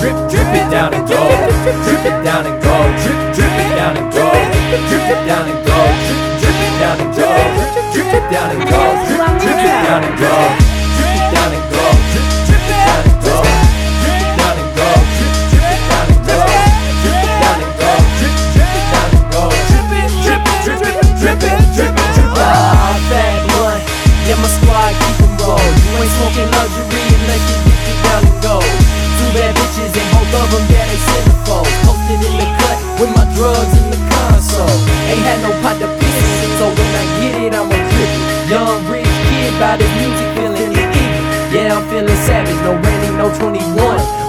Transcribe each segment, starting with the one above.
Drip, drip it down and go. Drip it down and go. Drip, drip it down and go. Drip it down and go. Drip it down and go. Drip it down and go. Drip it down and go. Drip it down and go. Drip it down and go. Drip it down and go. Drip it down and go. Drip it down and go. Drip, drip it down and go. Drip it, drip it, drip it, drip it, drip it, drip it. Ah, fat blunt. Yeah, my squad keep 'em roll. You ain't smoking none. Ain't had no pot to piss so when I get it, I'm a it. Young rich kid by the music, feeling it eager. Yeah, I'm feeling savage, no Randy, no 21.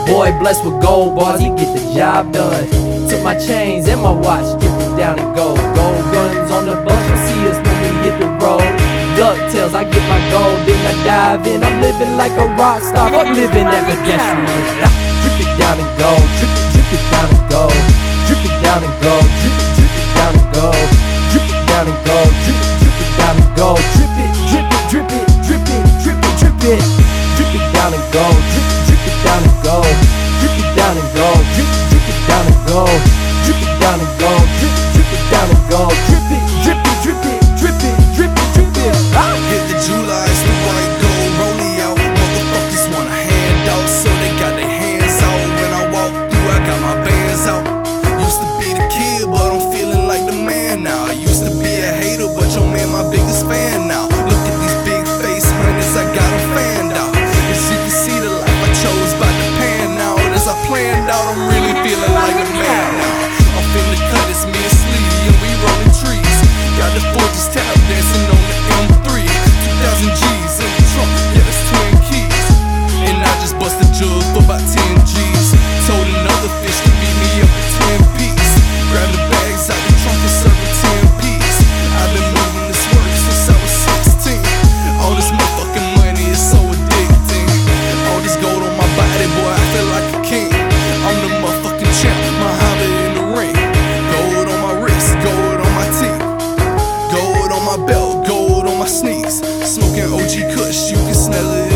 Boy, blessed with gold bars, he get the job done. Took my chains and my watch, dripping down and gold. Gold guns on the bus, you see us when we hit the road. DuckTales, I get my gold, then I dive in. I'm living like a rock star, I'm living evidentially. Drip it down and go, drip it, drip it down and go, drip it down and go. Smoking OG Kush, you can smell it.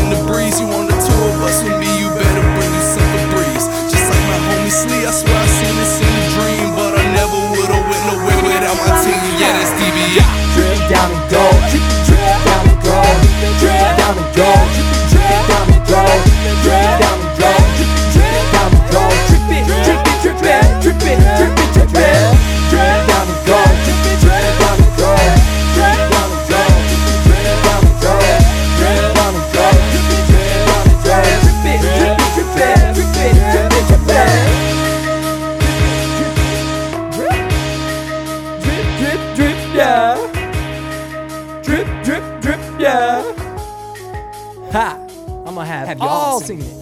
yeah. Drip, drip, drip, yeah. Ha! I'm gonna have, have y'all singing. it.